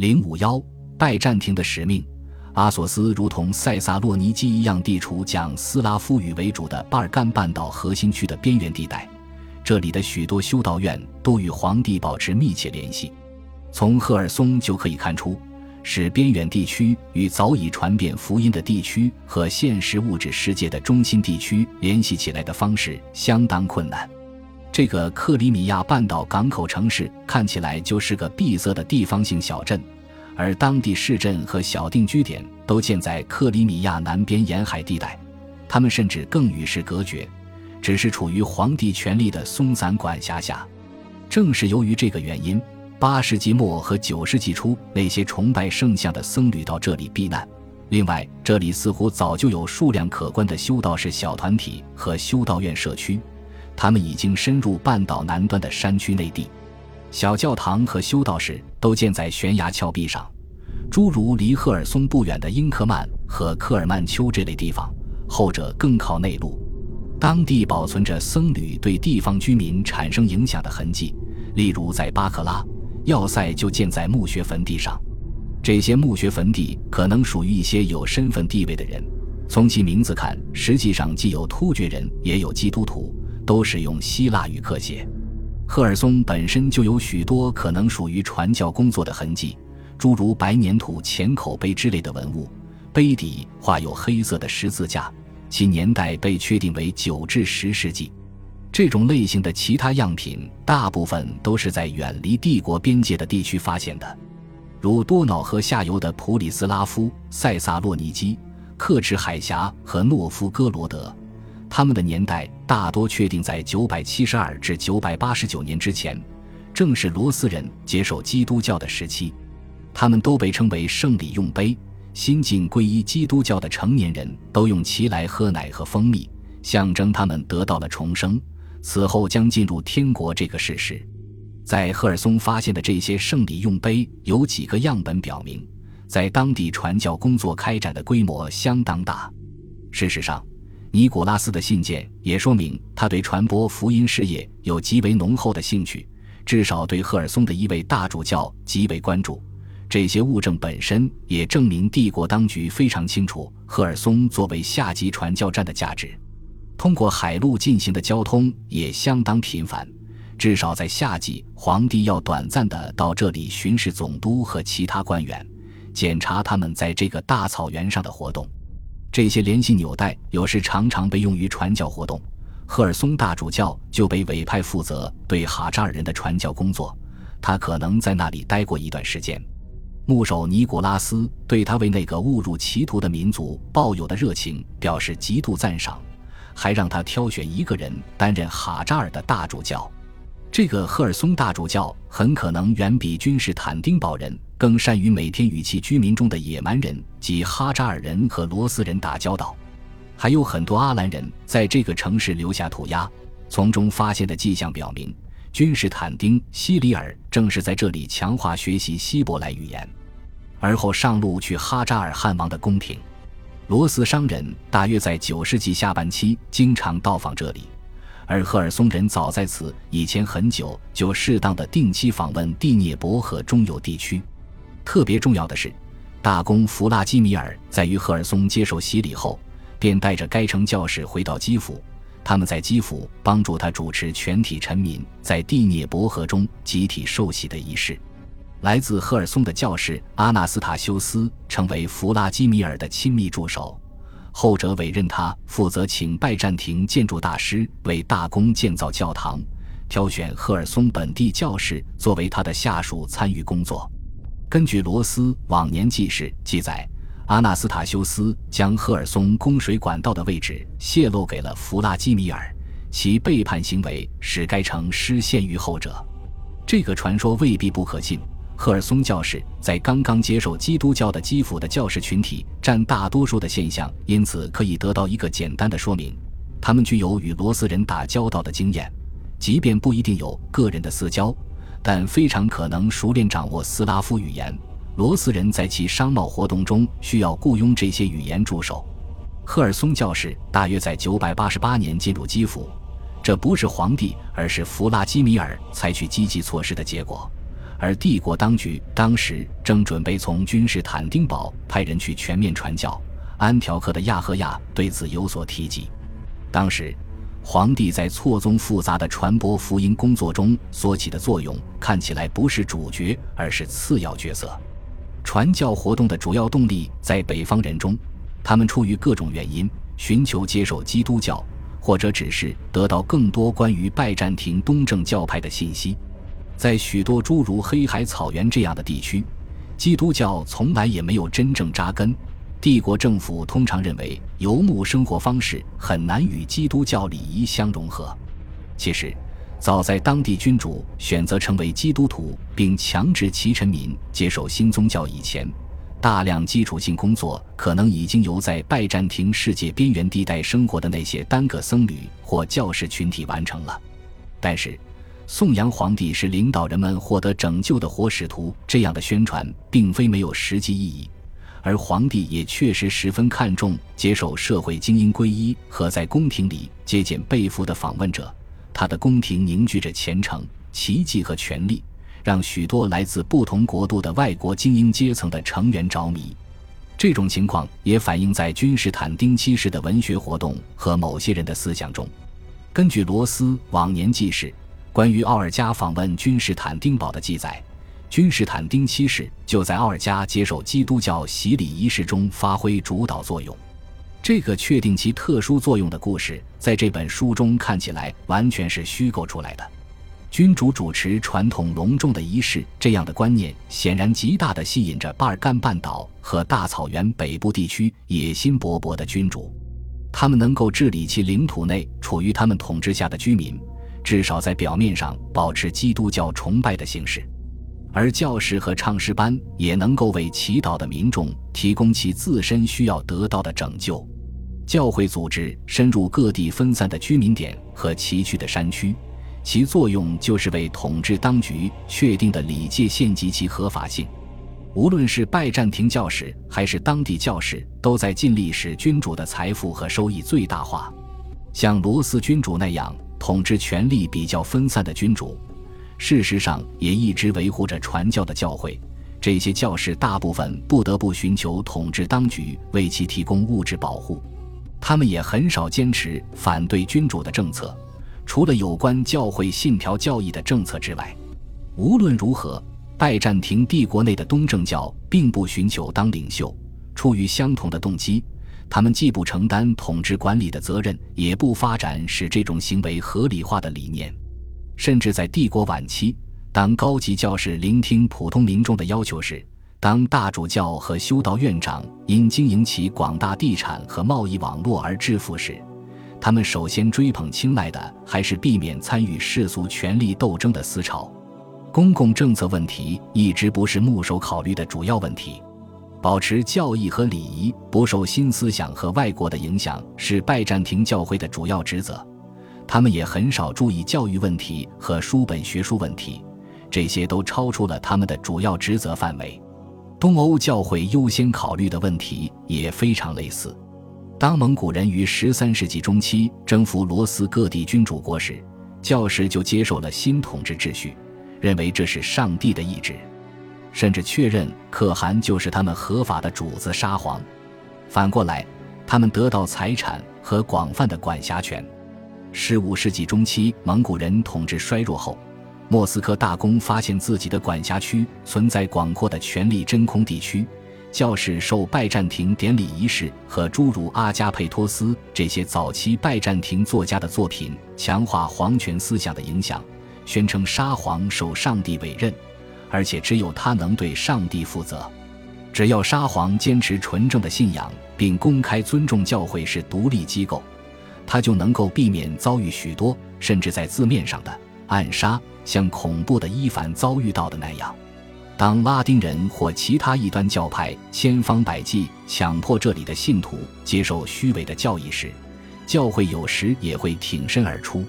零五幺拜占庭的使命。阿索斯如同塞萨洛尼基一样，地处讲斯拉夫语为主的巴尔干半岛核心区的边缘地带。这里的许多修道院都与皇帝保持密切联系。从赫尔松就可以看出，使边远地区与早已传遍福音的地区和现实物质世界的中心地区联系起来的方式相当困难。这个克里米亚半岛港口城市看起来就是个闭塞的地方性小镇。而当地市镇和小定居点都建在克里米亚南边沿海地带，他们甚至更与世隔绝，只是处于皇帝权力的松散管辖下。正是由于这个原因，八世纪末和九世纪初那些崇拜圣像的僧侣到这里避难。另外，这里似乎早就有数量可观的修道士小团体和修道院社区，他们已经深入半岛南端的山区内地。小教堂和修道士都建在悬崖峭壁上，诸如离赫尔松不远的英克曼和科尔曼丘这类地方，后者更靠内陆。当地保存着僧侣对地方居民产生影响的痕迹，例如在巴克拉，要塞就建在墓穴坟地上。这些墓穴坟地可能属于一些有身份地位的人，从其名字看，实际上既有突厥人，也有基督徒，都使用希腊语刻写。赫尔松本身就有许多可能属于传教工作的痕迹，诸如白粘土浅口碑之类的文物，碑底画有黑色的十字架，其年代被确定为九至十世纪。这种类型的其他样品大部分都是在远离帝国边界的地区发现的，如多瑙河下游的普里斯拉夫、塞萨洛尼基、克赤海峡和诺夫哥罗德。他们的年代大多确定在九百七十二至九百八十九年之前，正是罗斯人接受基督教的时期。他们都被称为圣礼用杯。新晋皈依基督教的成年人都用其来喝奶和蜂蜜，象征他们得到了重生，此后将进入天国这个事实。在赫尔松发现的这些圣礼用杯有几个样本表明，在当地传教工作开展的规模相当大。事实上。尼古拉斯的信件也说明他对传播福音事业有极为浓厚的兴趣，至少对赫尔松的一位大主教极为关注。这些物证本身也证明帝国当局非常清楚赫尔松作为下级传教站的价值。通过海路进行的交通也相当频繁，至少在夏季，皇帝要短暂的到这里巡视总督和其他官员，检查他们在这个大草原上的活动。这些联系纽带有时常常被用于传教活动。赫尔松大主教就被委派负责对哈扎尔人的传教工作，他可能在那里待过一段时间。牧首尼古拉斯对他为那个误入歧途的民族抱有的热情表示极度赞赏，还让他挑选一个人担任哈扎尔的大主教。这个赫尔松大主教很可能远比君士坦丁堡人更善于每天与其居民中的野蛮人及哈扎尔人和罗斯人打交道。还有很多阿兰人在这个城市留下涂鸦，从中发现的迹象表明，君士坦丁希里尔正是在这里强化学习希伯来语言，而后上路去哈扎尔汗王的宫廷。罗斯商人大约在九世纪下半期经常到访这里。而赫尔松人早在此以前很久就适当的定期访问第聂伯河中游地区。特别重要的是，大公弗拉基米尔在与赫尔松接受洗礼后，便带着该城教士回到基辅。他们在基辅帮助他主持全体臣民在第聂伯河中集体受洗的仪式。来自赫尔松的教士阿纳斯塔修斯成为弗拉基米尔的亲密助手。后者委任他负责请拜占庭建筑大师为大公建造教堂，挑选赫尔松本地教士作为他的下属参与工作。根据罗斯往年记事记载，阿纳斯塔修斯将赫尔松供水管道的位置泄露给了弗拉基米尔，其背叛行为使该城失陷于后者。这个传说未必不可信。赫尔松教士在刚刚接受基督教的基辅的教士群体占大多数的现象，因此可以得到一个简单的说明：他们具有与罗斯人打交道的经验，即便不一定有个人的私交，但非常可能熟练掌握斯拉夫语言。罗斯人在其商贸活动中需要雇佣这些语言助手。赫尔松教士大约在988年进入基辅，这不是皇帝，而是弗拉基米尔采取积极措施的结果。而帝国当局当时正准备从君士坦丁堡派人去全面传教。安条克的亚赫亚对此有所提及。当时，皇帝在错综复杂的传播福音工作中所起的作用，看起来不是主角，而是次要角色。传教活动的主要动力在北方人中，他们出于各种原因寻求接受基督教，或者只是得到更多关于拜占庭东正教派的信息。在许多诸如黑海草原这样的地区，基督教从来也没有真正扎根。帝国政府通常认为游牧生活方式很难与基督教礼仪相融合。其实，早在当地君主选择成为基督徒并强制其臣民接受新宗教以前，大量基础性工作可能已经由在拜占庭世界边缘地带生活的那些单个僧侣或教士群体完成了。但是，颂扬皇帝是领导人们获得拯救的活使徒这样的宣传，并非没有实际意义。而皇帝也确实十分看重接受社会精英皈依和在宫廷里接见被俘的访问者。他的宫廷凝聚着虔诚、奇迹和权力，让许多来自不同国度的外国精英阶层的成员着迷。这种情况也反映在君士坦丁七世的文学活动和某些人的思想中。根据罗斯往年记事关于奥尔加访问君士坦丁堡的记载。君士坦丁七世就在奥尔加接受基督教洗礼仪式中发挥主导作用。这个确定其特殊作用的故事，在这本书中看起来完全是虚构出来的。君主主持传统隆重的仪式，这样的观念显然极大地吸引着巴尔干半岛和大草原北部地区野心勃勃的君主。他们能够治理其领土内处于他们统治下的居民，至少在表面上保持基督教崇拜的形式。而教士和唱诗班也能够为祈祷的民众提供其自身需要得到的拯救。教会组织深入各地分散的居民点和崎岖的山区，其作用就是为统治当局确定的礼界限及其合法性。无论是拜占庭教士还是当地教士，都在尽力使君主的财富和收益最大化。像罗斯君主那样统治权力比较分散的君主。事实上，也一直维护着传教的教会。这些教士大部分不得不寻求统治当局为其提供物质保护。他们也很少坚持反对君主的政策，除了有关教会信条教义的政策之外。无论如何，拜占庭帝国内的东正教并不寻求当领袖。出于相同的动机，他们既不承担统治管理的责任，也不发展使这种行为合理化的理念。甚至在帝国晚期，当高级教士聆听普通民众的要求时，当大主教和修道院长因经营其广大地产和贸易网络而致富时，他们首先追捧青睐的还是避免参与世俗权力斗争的思潮。公共政策问题一直不是牧首考虑的主要问题。保持教义和礼仪不受新思想和外国的影响，是拜占庭教会的主要职责。他们也很少注意教育问题和书本学术问题，这些都超出了他们的主要职责范围。东欧教会优先考虑的问题也非常类似。当蒙古人于十三世纪中期征服罗斯各地君主国时，教士就接受了新统治秩序，认为这是上帝的意志，甚至确认可汗就是他们合法的主子沙皇。反过来，他们得到财产和广泛的管辖权。十五世纪中期，蒙古人统治衰弱后，莫斯科大公发现自己的管辖区存在广阔的权力真空地区。教士受拜占庭典礼仪式和诸如阿加佩托斯这些早期拜占庭作家的作品强化皇权思想的影响，宣称沙皇受上帝委任，而且只有他能对上帝负责。只要沙皇坚持纯正的信仰，并公开尊重教会是独立机构。他就能够避免遭遇许多甚至在字面上的暗杀，像恐怖的伊凡遭遇到的那样。当拉丁人或其他异端教派千方百计强迫这里的信徒接受虚伪的教义时，教会有时也会挺身而出。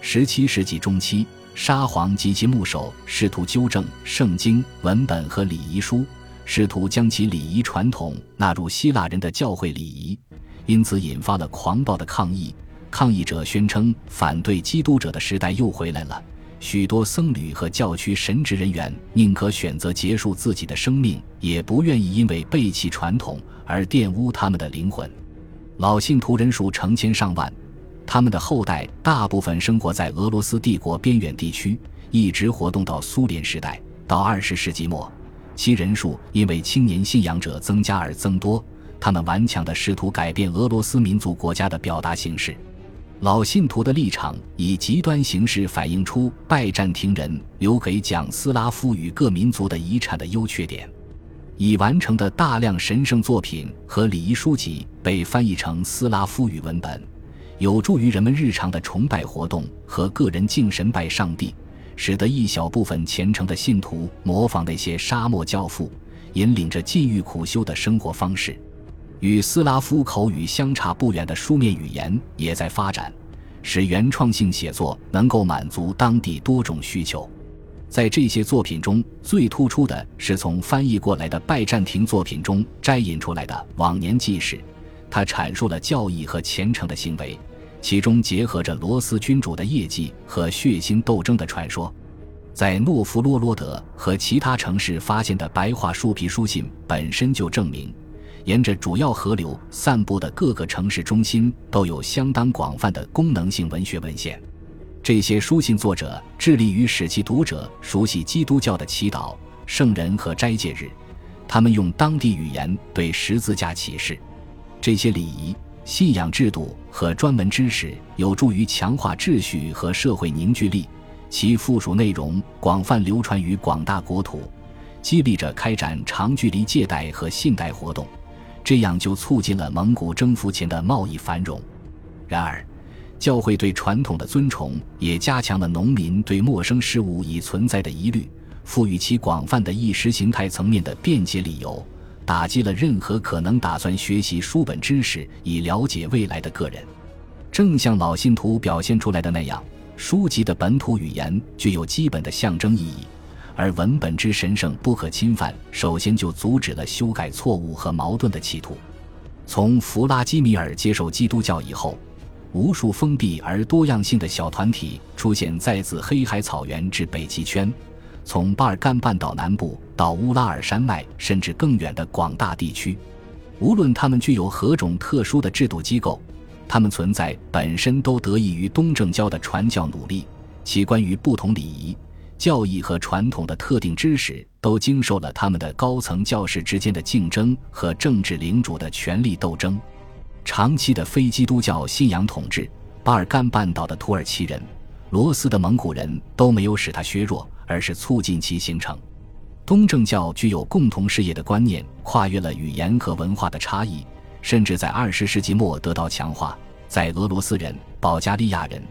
十七世纪中期，沙皇及其牧首试图纠正圣经文本和礼仪书，试图将其礼仪传统纳入希腊人的教会礼仪。因此引发了狂暴的抗议。抗议者宣称，反对基督者的时代又回来了，许多僧侣和教区神职人员宁可选择结束自己的生命，也不愿意因为背弃传统而玷污他们的灵魂。老信徒人数成千上万，他们的后代大部分生活在俄罗斯帝国边远地区，一直活动到苏联时代。到二十世纪末，其人数因为青年信仰者增加而增多。他们顽强地试图改变俄罗斯民族国家的表达形式。老信徒的立场以极端形式反映出拜占庭人留给讲斯拉夫语各民族的遗产的优缺点。已完成的大量神圣作品和礼仪书籍被翻译成斯拉夫语文本，有助于人们日常的崇拜活动和个人敬神拜上帝，使得一小部分虔诚的信徒模仿那些沙漠教父，引领着禁欲苦修的生活方式。与斯拉夫口语相差不远的书面语言也在发展，使原创性写作能够满足当地多种需求。在这些作品中最突出的是从翻译过来的拜占庭作品中摘引出来的《往年纪事》，它阐述了教义和虔诚的行为，其中结合着罗斯君主的业绩和血腥斗争的传说。在诺夫洛罗德和其他城市发现的白桦树皮书信本身就证明。沿着主要河流散布的各个城市中心都有相当广泛的功能性文学文献。这些书信作者致力于使其读者熟悉基督教的祈祷、圣人和斋戒日。他们用当地语言对十字架启示。这些礼仪、信仰制度和专门知识有助于强化秩序和社会凝聚力。其附属内容广泛流传于广大国土，激励着开展长距离借贷和信贷活动。这样就促进了蒙古征服前的贸易繁荣。然而，教会对传统的尊崇也加强了农民对陌生事物已存在的疑虑，赋予其广泛的意识形态层面的便捷理由，打击了任何可能打算学习书本知识以了解未来的个人。正像老信徒表现出来的那样，书籍的本土语言具有基本的象征意义。而文本之神圣不可侵犯，首先就阻止了修改错误和矛盾的企图。从弗拉基米尔接受基督教以后，无数封闭而多样性的小团体出现在自黑海草原至北极圈，从巴尔干半岛南部到乌拉尔山脉甚至更远的广大地区。无论他们具有何种特殊的制度机构，他们存在本身都得益于东正教的传教努力。其关于不同礼仪。教义和传统的特定知识都经受了他们的高层教士之间的竞争和政治领主的权力斗争。长期的非基督教信仰统治，巴尔干半岛的土耳其人、罗斯的蒙古人都没有使它削弱，而是促进其形成。东正教具有共同事业的观念，跨越了语言和文化的差异，甚至在二十世纪末得到强化。在俄罗斯人、保加利亚人。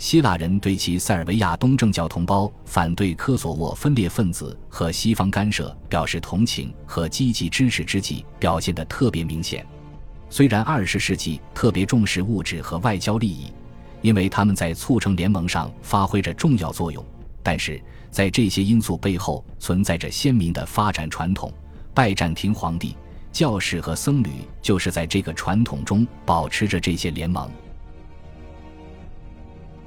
希腊人对其塞尔维亚东正教同胞反对科索沃分裂分子和西方干涉表示同情和积极支持之际，表现得特别明显。虽然二十世纪特别重视物质和外交利益，因为他们在促成联盟上发挥着重要作用，但是在这些因素背后存在着鲜明的发展传统。拜占庭皇帝、教士和僧侣就是在这个传统中保持着这些联盟。